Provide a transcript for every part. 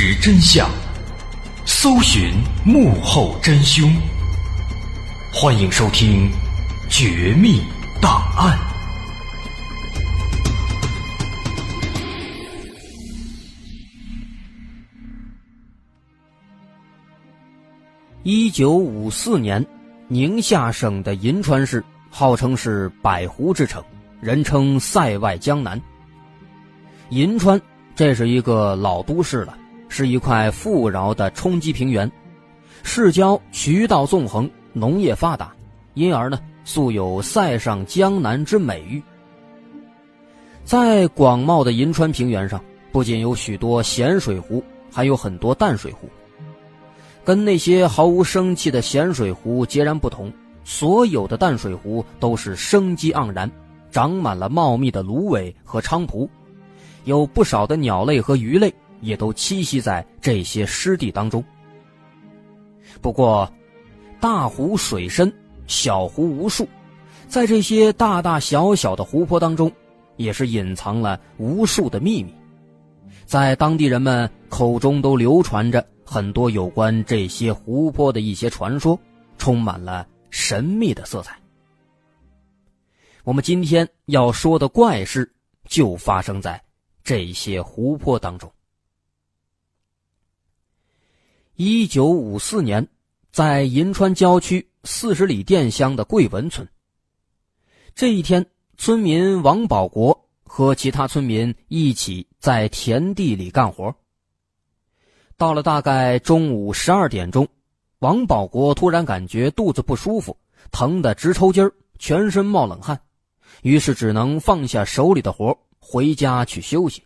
实真相，搜寻幕后真凶。欢迎收听《绝密档案》。一九五四年，宁夏省的银川市号称是百湖之城，人称塞外江南。银川这是一个老都市了，是一块富饶的冲积平原，市郊渠道纵横，农业发达，因而呢，素有“塞上江南”之美誉。在广袤的银川平原上，不仅有许多咸水湖，还有很多淡水湖。跟那些毫无生气的咸水湖截然不同，所有的淡水湖都是生机盎然，长满了茂密的芦苇和菖蒲。有不少的鸟类和鱼类也都栖息在这些湿地当中。不过，大湖水深，小湖无数，在这些大大小小的湖泊当中，也是隐藏了无数的秘密，在当地人们口中都流传着很多有关这些湖泊的一些传说，充满了神秘的色彩。我们今天要说的怪事，就发生在。这些湖泊当中，一九五四年，在银川郊区四十里店乡的桂文村。这一天，村民王保国和其他村民一起在田地里干活。到了大概中午十二点钟，王保国突然感觉肚子不舒服，疼得直抽筋儿，全身冒冷汗，于是只能放下手里的活回家去休息。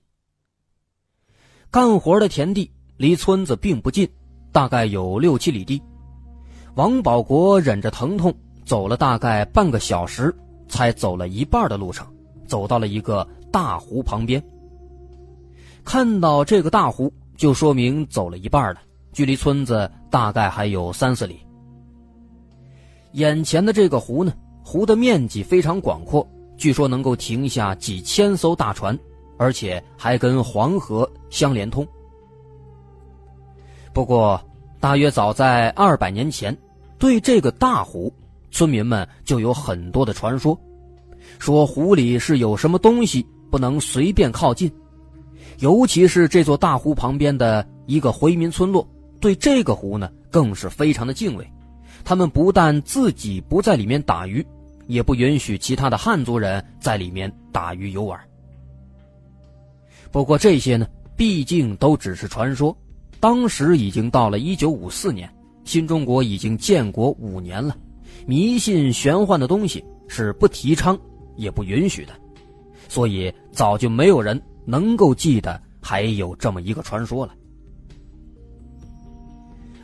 干活的田地离村子并不近，大概有六七里地。王保国忍着疼痛走了大概半个小时，才走了一半的路程，走到了一个大湖旁边。看到这个大湖，就说明走了一半了，距离村子大概还有三四里。眼前的这个湖呢，湖的面积非常广阔。据说能够停下几千艘大船，而且还跟黄河相连通。不过，大约早在二百年前，对这个大湖，村民们就有很多的传说，说湖里是有什么东西，不能随便靠近。尤其是这座大湖旁边的一个回民村落，对这个湖呢，更是非常的敬畏。他们不但自己不在里面打鱼。也不允许其他的汉族人在里面打鱼游玩。不过这些呢，毕竟都只是传说。当时已经到了一九五四年，新中国已经建国五年了，迷信玄幻的东西是不提倡也不允许的，所以早就没有人能够记得还有这么一个传说了。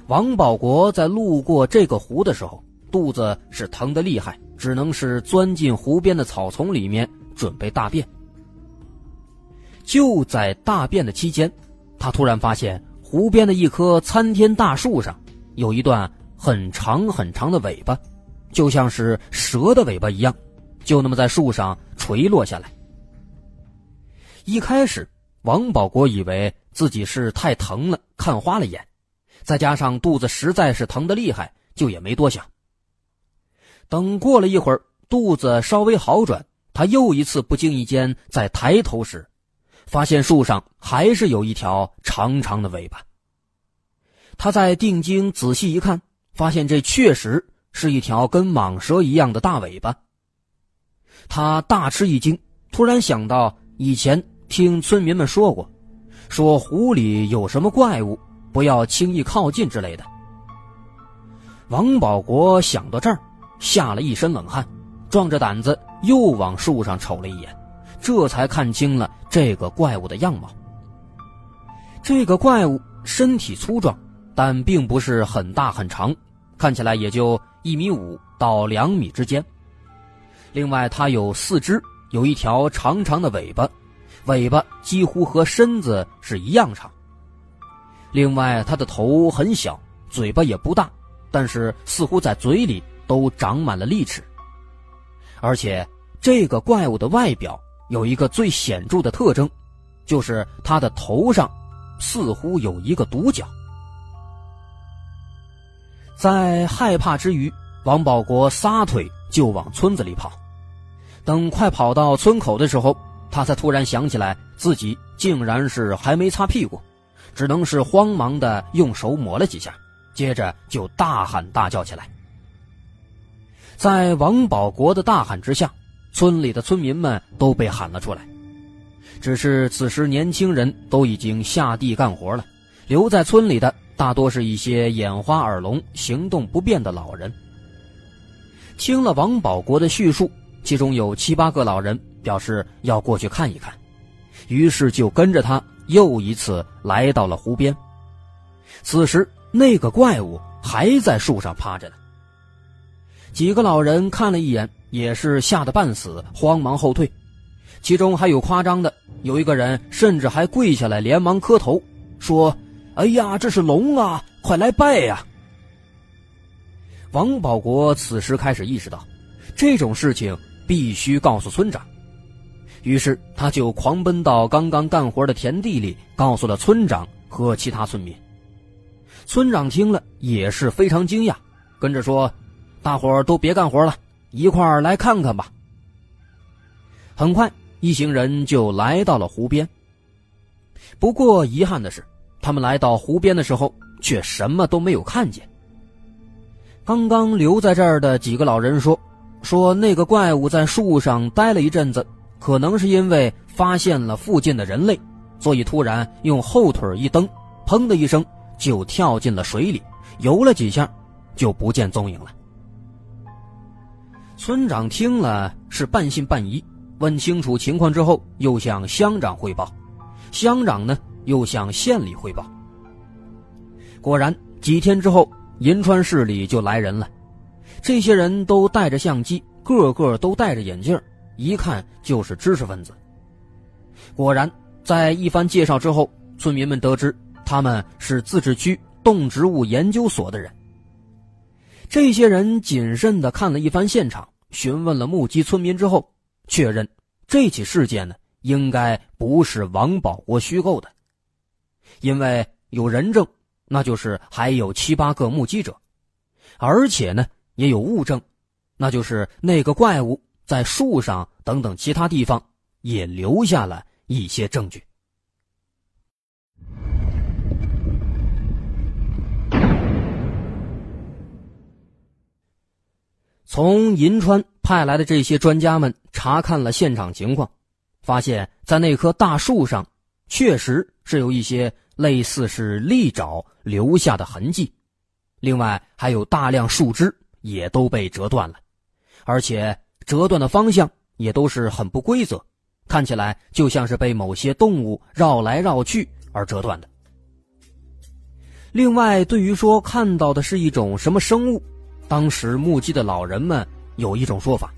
王保国在路过这个湖的时候，肚子是疼得厉害。只能是钻进湖边的草丛里面准备大便。就在大便的期间，他突然发现湖边的一棵参天大树上有一段很长很长的尾巴，就像是蛇的尾巴一样，就那么在树上垂落下来。一开始，王保国以为自己是太疼了，看花了眼，再加上肚子实在是疼得厉害，就也没多想。等过了一会儿，肚子稍微好转，他又一次不经意间在抬头时，发现树上还是有一条长长的尾巴。他在定睛仔细一看，发现这确实是一条跟蟒蛇一样的大尾巴。他大吃一惊，突然想到以前听村民们说过，说湖里有什么怪物，不要轻易靠近之类的。王保国想到这儿。吓了一身冷汗，壮着胆子又往树上瞅了一眼，这才看清了这个怪物的样貌。这个怪物身体粗壮，但并不是很大很长，看起来也就一米五到两米之间。另外，它有四肢，有一条长长的尾巴，尾巴几乎和身子是一样长。另外，它的头很小，嘴巴也不大，但是似乎在嘴里。都长满了利齿，而且这个怪物的外表有一个最显著的特征，就是它的头上似乎有一个独角。在害怕之余，王保国撒腿就往村子里跑。等快跑到村口的时候，他才突然想起来自己竟然是还没擦屁股，只能是慌忙的用手抹了几下，接着就大喊大叫起来。在王保国的大喊之下，村里的村民们都被喊了出来。只是此时年轻人都已经下地干活了，留在村里的。大多是一些眼花耳聋、行动不便的老人。听了王保国的叙述，其中有七八个老人表示要过去看一看，于是就跟着他又一次来到了湖边。此时，那个怪物还在树上趴着呢。几个老人看了一眼，也是吓得半死，慌忙后退。其中还有夸张的，有一个人甚至还跪下来，连忙磕头说。哎呀，这是龙啊！快来拜呀！王保国此时开始意识到，这种事情必须告诉村长，于是他就狂奔到刚刚干活的田地里，告诉了村长和其他村民。村长听了也是非常惊讶，跟着说：“大伙儿都别干活了，一块儿来看看吧。”很快，一行人就来到了湖边。不过遗憾的是。他们来到湖边的时候，却什么都没有看见。刚刚留在这儿的几个老人说：“说那个怪物在树上待了一阵子，可能是因为发现了附近的人类，所以突然用后腿一蹬，砰的一声就跳进了水里，游了几下，就不见踪影了。”村长听了是半信半疑，问清楚情况之后，又向乡长汇报，乡长呢？又向县里汇报。果然，几天之后，银川市里就来人了。这些人都带着相机，个个都戴着眼镜，一看就是知识分子。果然，在一番介绍之后，村民们得知他们是自治区动植物研究所的人。这些人谨慎的看了一番现场，询问了目击村民之后，确认这起事件呢，应该不是王保国虚构的。因为有人证，那就是还有七八个目击者，而且呢也有物证，那就是那个怪物在树上等等其他地方也留下了一些证据。从银川派来的这些专家们查看了现场情况，发现，在那棵大树上。确实是有一些类似是利爪留下的痕迹，另外还有大量树枝也都被折断了，而且折断的方向也都是很不规则，看起来就像是被某些动物绕来绕去而折断的。另外，对于说看到的是一种什么生物，当时目击的老人们有一种说法，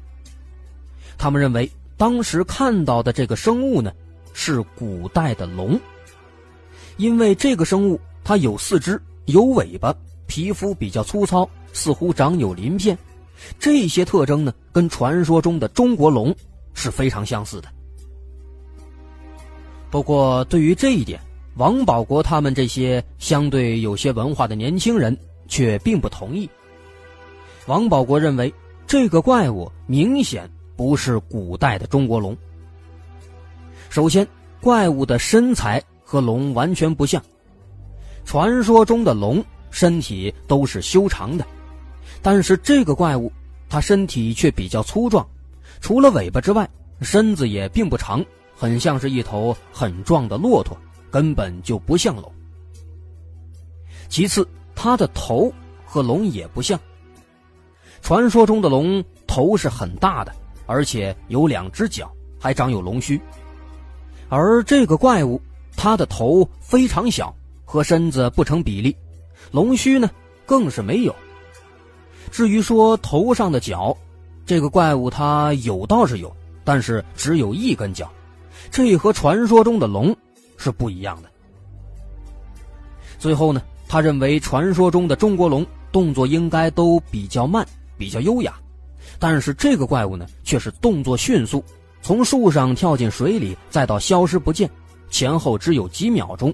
他们认为当时看到的这个生物呢。是古代的龙，因为这个生物它有四肢、有尾巴，皮肤比较粗糙，似乎长有鳞片，这些特征呢，跟传说中的中国龙是非常相似的。不过，对于这一点，王保国他们这些相对有些文化的年轻人却并不同意。王保国认为，这个怪物明显不是古代的中国龙。首先，怪物的身材和龙完全不像。传说中的龙身体都是修长的，但是这个怪物它身体却比较粗壮，除了尾巴之外，身子也并不长，很像是一头很壮的骆驼，根本就不像龙。其次，它的头和龙也不像。传说中的龙头是很大的，而且有两只脚，还长有龙须。而这个怪物，它的头非常小，和身子不成比例，龙须呢更是没有。至于说头上的角，这个怪物它有倒是有，但是只有一根角，这和传说中的龙是不一样的。最后呢，他认为传说中的中国龙动作应该都比较慢，比较优雅，但是这个怪物呢却是动作迅速。从树上跳进水里，再到消失不见，前后只有几秒钟，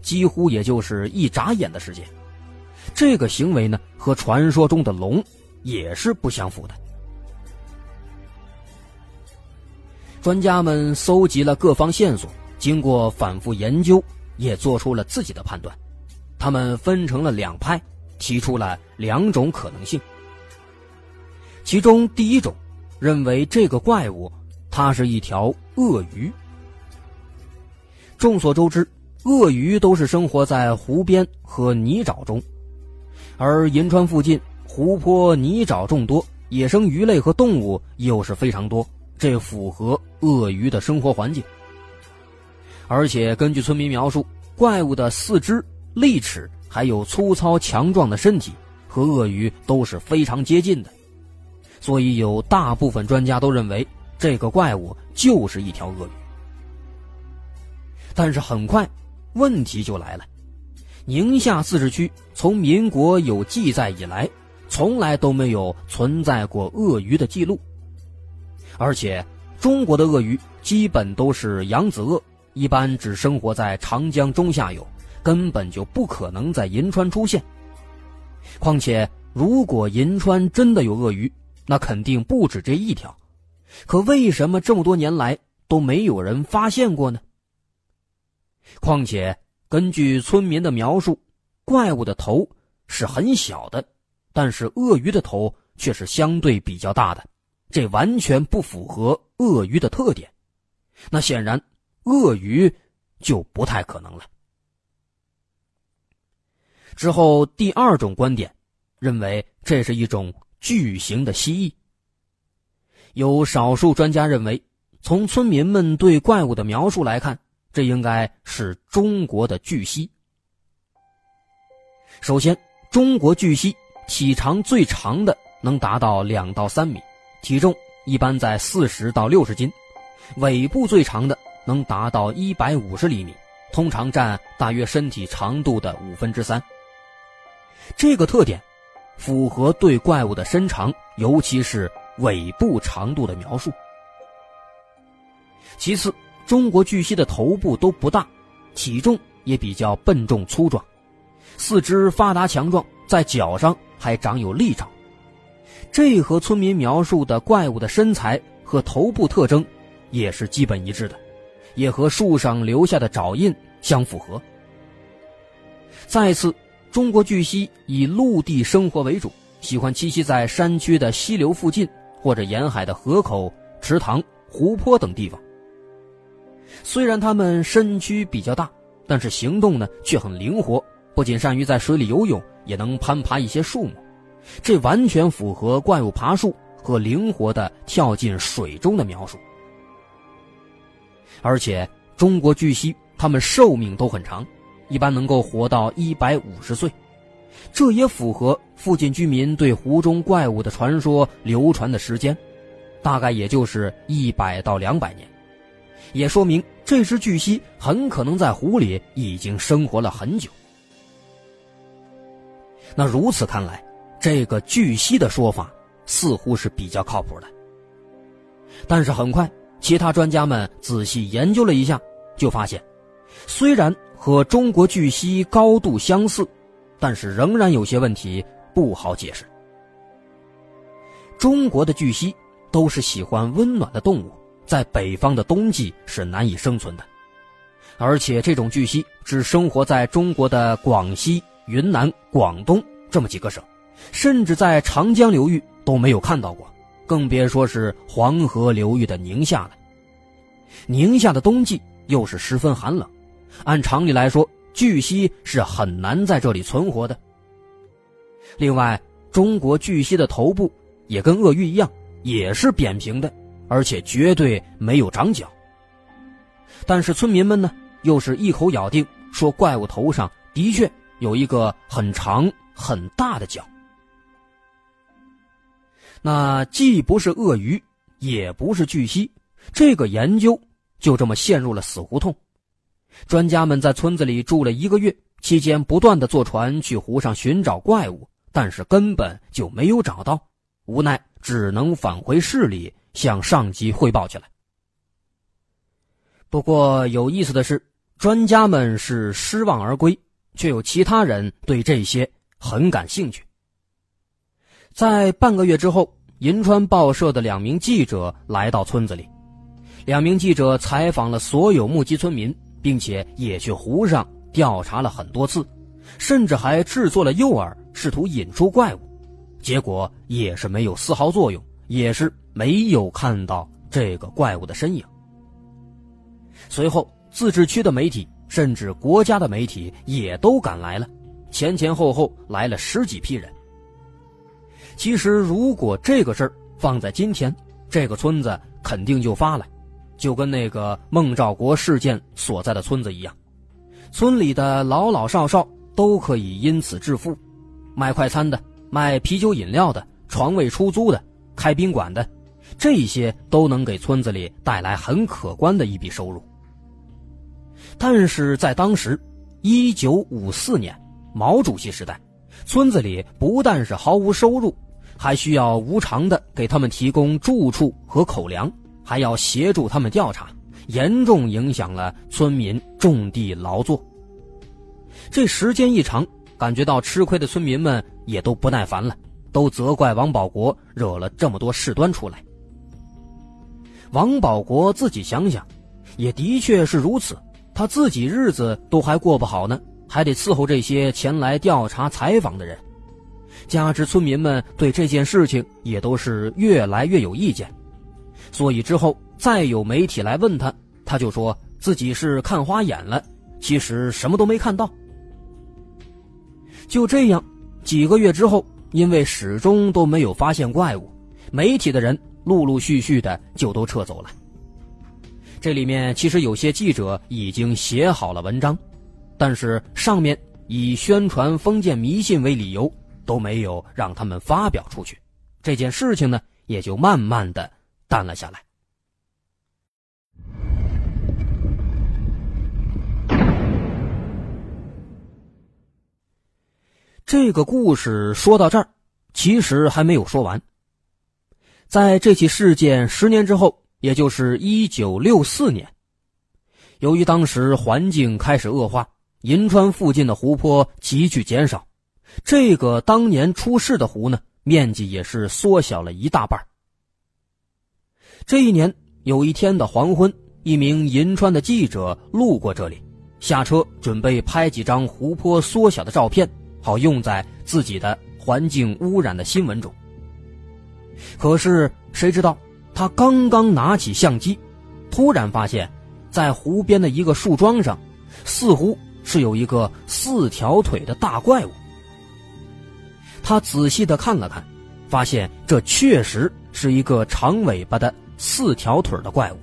几乎也就是一眨眼的时间。这个行为呢，和传说中的龙也是不相符的。专家们搜集了各方线索，经过反复研究，也做出了自己的判断。他们分成了两派，提出了两种可能性。其中第一种认为这个怪物，它是一条鳄鱼。众所周知，鳄鱼都是生活在湖边和泥沼中，而银川附近湖泊泥沼众多，野生鱼类和动物又是非常多，这符合鳄鱼的生活环境。而且根据村民描述，怪物的四肢、利齿还有粗糙强壮的身体，和鳄鱼都是非常接近的。所以，有大部分专家都认为这个怪物就是一条鳄鱼。但是很快，问题就来了：宁夏自治区从民国有记载以来，从来都没有存在过鳄鱼的记录。而且，中国的鳄鱼基本都是扬子鳄，一般只生活在长江中下游，根本就不可能在银川出现。况且，如果银川真的有鳄鱼，那肯定不止这一条，可为什么这么多年来都没有人发现过呢？况且根据村民的描述，怪物的头是很小的，但是鳄鱼的头却是相对比较大的，这完全不符合鳄鱼的特点。那显然，鳄鱼就不太可能了。之后，第二种观点认为这是一种。巨型的蜥蜴。有少数专家认为，从村民们对怪物的描述来看，这应该是中国的巨蜥。首先，中国巨蜥体长最长的能达到两到三米，体重一般在四十到六十斤；尾部最长的能达到一百五十厘米，通常占大约身体长度的五分之三。这个特点。符合对怪物的身长，尤其是尾部长度的描述。其次，中国巨蜥的头部都不大，体重也比较笨重粗壮，四肢发达强壮，在脚上还长有利爪，这和村民描述的怪物的身材和头部特征也是基本一致的，也和树上留下的爪印相符合。再次。中国巨蜥以陆地生活为主，喜欢栖息在山区的溪流附近，或者沿海的河口、池塘、湖泊等地方。虽然它们身躯比较大，但是行动呢却很灵活，不仅善于在水里游泳，也能攀爬一些树木，这完全符合怪物爬树和灵活的跳进水中的描述。而且，中国巨蜥它们寿命都很长。一般能够活到一百五十岁，这也符合附近居民对湖中怪物的传说流传的时间，大概也就是一百到两百年，也说明这只巨蜥很可能在湖里已经生活了很久。那如此看来，这个巨蜥的说法似乎是比较靠谱的。但是很快，其他专家们仔细研究了一下，就发现，虽然。和中国巨蜥高度相似，但是仍然有些问题不好解释。中国的巨蜥都是喜欢温暖的动物，在北方的冬季是难以生存的，而且这种巨蜥只生活在中国的广西、云南、广东这么几个省，甚至在长江流域都没有看到过，更别说是黄河流域的宁夏了。宁夏的冬季又是十分寒冷。按常理来说，巨蜥是很难在这里存活的。另外，中国巨蜥的头部也跟鳄鱼一样，也是扁平的，而且绝对没有长角。但是村民们呢，又是一口咬定说，怪物头上的确有一个很长很大的角。那既不是鳄鱼，也不是巨蜥，这个研究就这么陷入了死胡同。专家们在村子里住了一个月，期间不断的坐船去湖上寻找怪物，但是根本就没有找到，无奈只能返回市里向上级汇报去了。不过有意思的是，专家们是失望而归，却有其他人对这些很感兴趣。在半个月之后，银川报社的两名记者来到村子里，两名记者采访了所有目击村民，并且也去湖上调查了很多次，甚至还制作了诱饵，试图引出怪物，结果也是没有丝毫作用，也是没有看到这个怪物的身影。随后，自治区的媒体甚至国家的媒体也都赶来了，前前后后来了十几批人。其实，如果这个事儿放在今天，这个村子肯定就发了，就跟那个孟兆国事件所在的村子一样，村里的老老少少都可以因此致富，卖快餐的、卖啤酒饮料的、床位出租的、开宾馆的，这些都能给村子里带来很可观的一笔收入。但是在当时，一九五四年毛主席时代，村子里不但是毫无收入。还需要无偿的给他们提供住处和口粮，还要协助他们调查，严重影响了村民种地劳作。这时间一长，感觉到吃亏的村民们也都不耐烦了，都责怪王保国惹了这么多事端出来。王保国自己想想，也的确是如此，他自己日子都还过不好呢，还得伺候这些前来调查采访的人。加之村民们对这件事情也都是越来越有意见，所以之后再有媒体来问他，他就说自己是看花眼了，其实什么都没看到。就这样，几个月之后，因为始终都没有发现怪物，媒体的人陆陆续续的就都撤走了。这里面其实有些记者已经写好了文章，但是上面以宣传封建迷信为理由。都没有让他们发表出去，这件事情呢，也就慢慢的淡了下来。这个故事说到这儿，其实还没有说完。在这起事件十年之后，也就是一九六四年，由于当时环境开始恶化，银川附近的湖泊急剧减少。这个当年出事的湖呢，面积也是缩小了一大半。这一年有一天的黄昏，一名银川的记者路过这里，下车准备拍几张湖泊缩小的照片，好用在自己的环境污染的新闻中。可是谁知道，他刚刚拿起相机，突然发现，在湖边的一个树桩上，似乎是有一个四条腿的大怪物。他仔细的看了看，发现这确实是一个长尾巴的四条腿的怪物。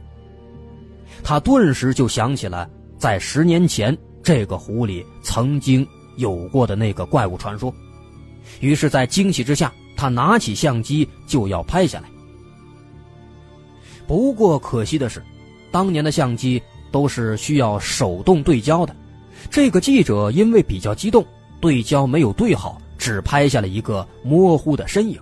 他顿时就想起了在十年前这个湖里曾经有过的那个怪物传说，于是，在惊喜之下，他拿起相机就要拍下来。不过可惜的是，当年的相机都是需要手动对焦的，这个记者因为比较激动，对焦没有对好。只拍下了一个模糊的身影，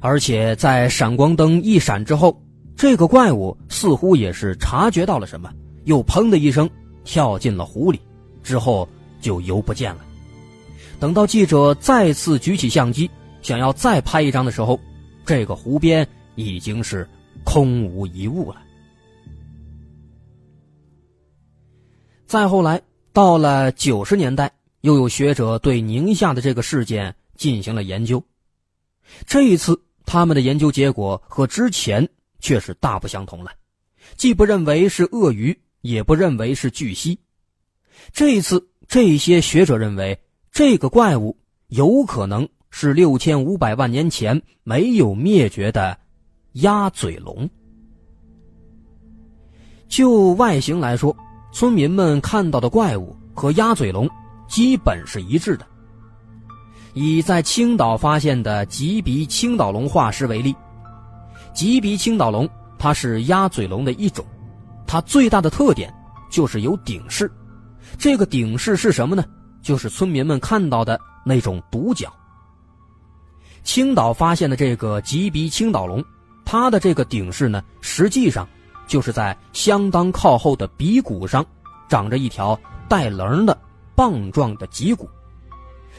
而且在闪光灯一闪之后，这个怪物似乎也是察觉到了什么，又砰的一声跳进了湖里，之后就游不见了。等到记者再次举起相机，想要再拍一张的时候，这个湖边已经是空无一物了。再后来，到了九十年代。又有学者对宁夏的这个事件进行了研究，这一次他们的研究结果和之前却是大不相同了，既不认为是鳄鱼，也不认为是巨蜥，这一次这些学者认为这个怪物有可能是六千五百万年前没有灭绝的鸭嘴龙。就外形来说，村民们看到的怪物和鸭嘴龙。基本是一致的。以在青岛发现的棘鼻青岛龙化石为例，棘鼻青岛龙它是鸭嘴龙的一种，它最大的特点就是有顶饰。这个顶饰是什么呢？就是村民们看到的那种独角。青岛发现的这个棘鼻青岛龙，它的这个顶饰呢，实际上就是在相当靠后的鼻骨上长着一条带棱的棒状的脊骨，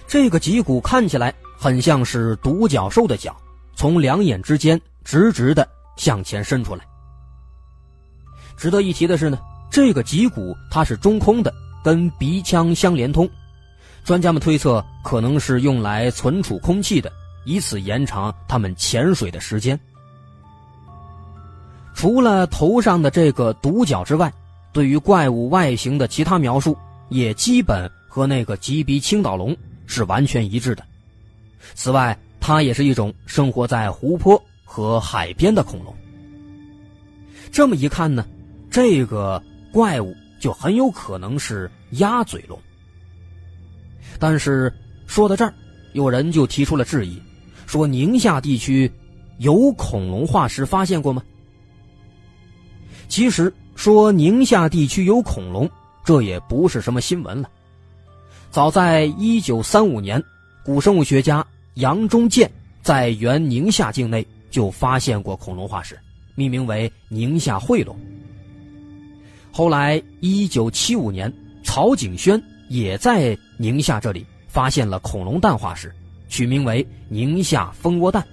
这个脊骨看起来很像是独角兽的角，从两眼之间直直的向前伸出来。值得一提的是呢，这个脊骨它是中空的，跟鼻腔相连通。专家们推测，可能是用来存储空气的，以此延长它们潜水的时间。除了头上的这个独角之外，对于怪物外形的其他描述，也基本和那个棘鼻青岛龙是完全一致的。此外，它也是一种生活在湖泊和海边的恐龙。这么一看呢，这个怪物就很有可能是鸭嘴龙。但是说到这儿，有人就提出了质疑，说宁夏地区有恐龙化石发现过吗？其实说宁夏地区有恐龙，这也不是什么新闻了。早在一九三五年，古生物学家杨忠建在原宁夏境内就发现过恐龙化石，命名为宁夏喙龙。后来一九七五年，曹景轩。也在宁夏这里发现了恐龙蛋化石，取名为宁夏蜂窝蛋。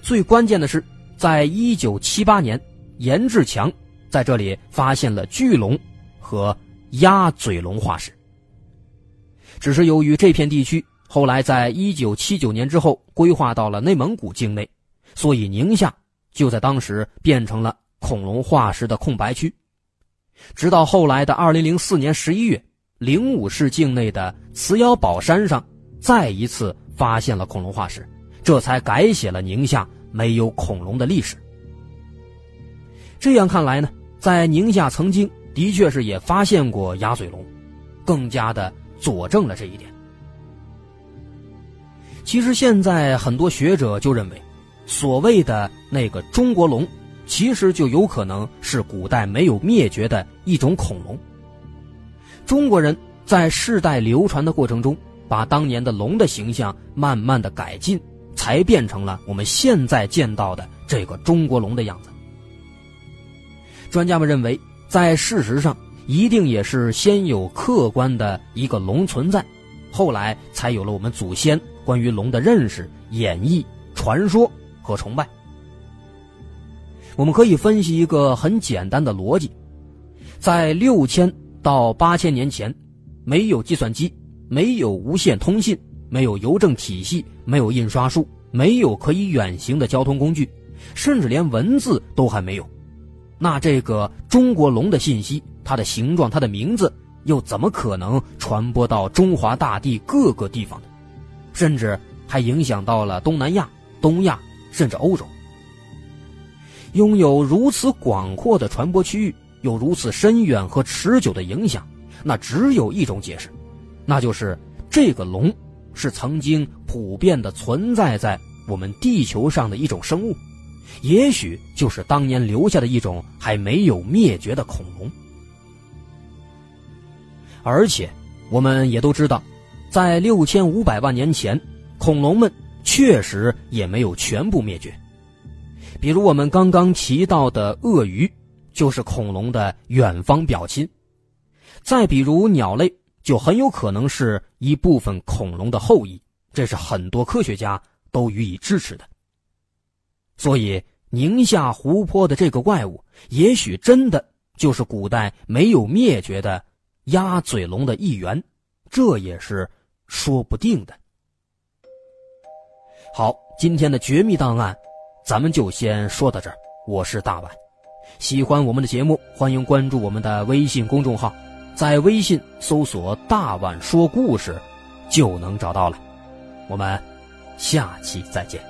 最关键的是，在一九七八年，严志强在这里发现了巨龙和鸭嘴龙化石。只是由于这片地区后来在一九七九年之后规划到了内蒙古境内，所以宁夏就在当时变成了恐龙化石的空白区。直到后来的二零零四年十一月。灵武市境内的磁窑堡山上，再一次发现了恐龙化石，这才改写了宁夏没有恐龙的历史。这样看来呢，在宁夏曾经的确是也发现过鸭嘴龙，更加的佐证了这一点。其实现在很多学者就认为，所谓的那个中国龙，其实就有可能是古代没有灭绝的一种恐龙。中国人在世代流传的过程中，把当年的龙的形象慢慢的改进，才变成了我们现在见到的这个中国龙的样子。专家们认为，在事实上，一定也是先有客观的一个龙存在，后来才有了我们祖先关于龙的认识、演绎、传说和崇拜。我们可以分析一个很简单的逻辑，在六千。到八千年前，没有计算机，没有无线通信，没有邮政体系，没有印刷术，没有可以远行的交通工具，甚至连文字都还没有。那这个中国龙的信息，它的形状，它的名字，又怎么可能传播到中华大地各个地方呢？甚至还影响到了东南亚、东亚，甚至欧洲。拥有如此广阔的传播区域。有如此深远和持久的影响，那只有一种解释，那就是这个龙是曾经普遍的存在在我们地球上的一种生物，也许就是当年留下的一种还没有灭绝的恐龙。而且，我们也都知道，在六千五百万年前，恐龙们确实也没有全部灭绝，比如我们刚刚提到的鳄鱼。就是恐龙的远方表亲，再比如鸟类，就很有可能是一部分恐龙的后裔，这是很多科学家都予以支持的。所以，宁夏湖泊的这个怪物，也许真的就是古代没有灭绝的鸭嘴龙的一员，这也是说不定的。好，今天的绝密档案，咱们就先说到这儿。我是大碗。喜欢我们的节目，欢迎关注我们的微信公众号，在微信搜索“大碗说故事”，就能找到了。我们下期再见。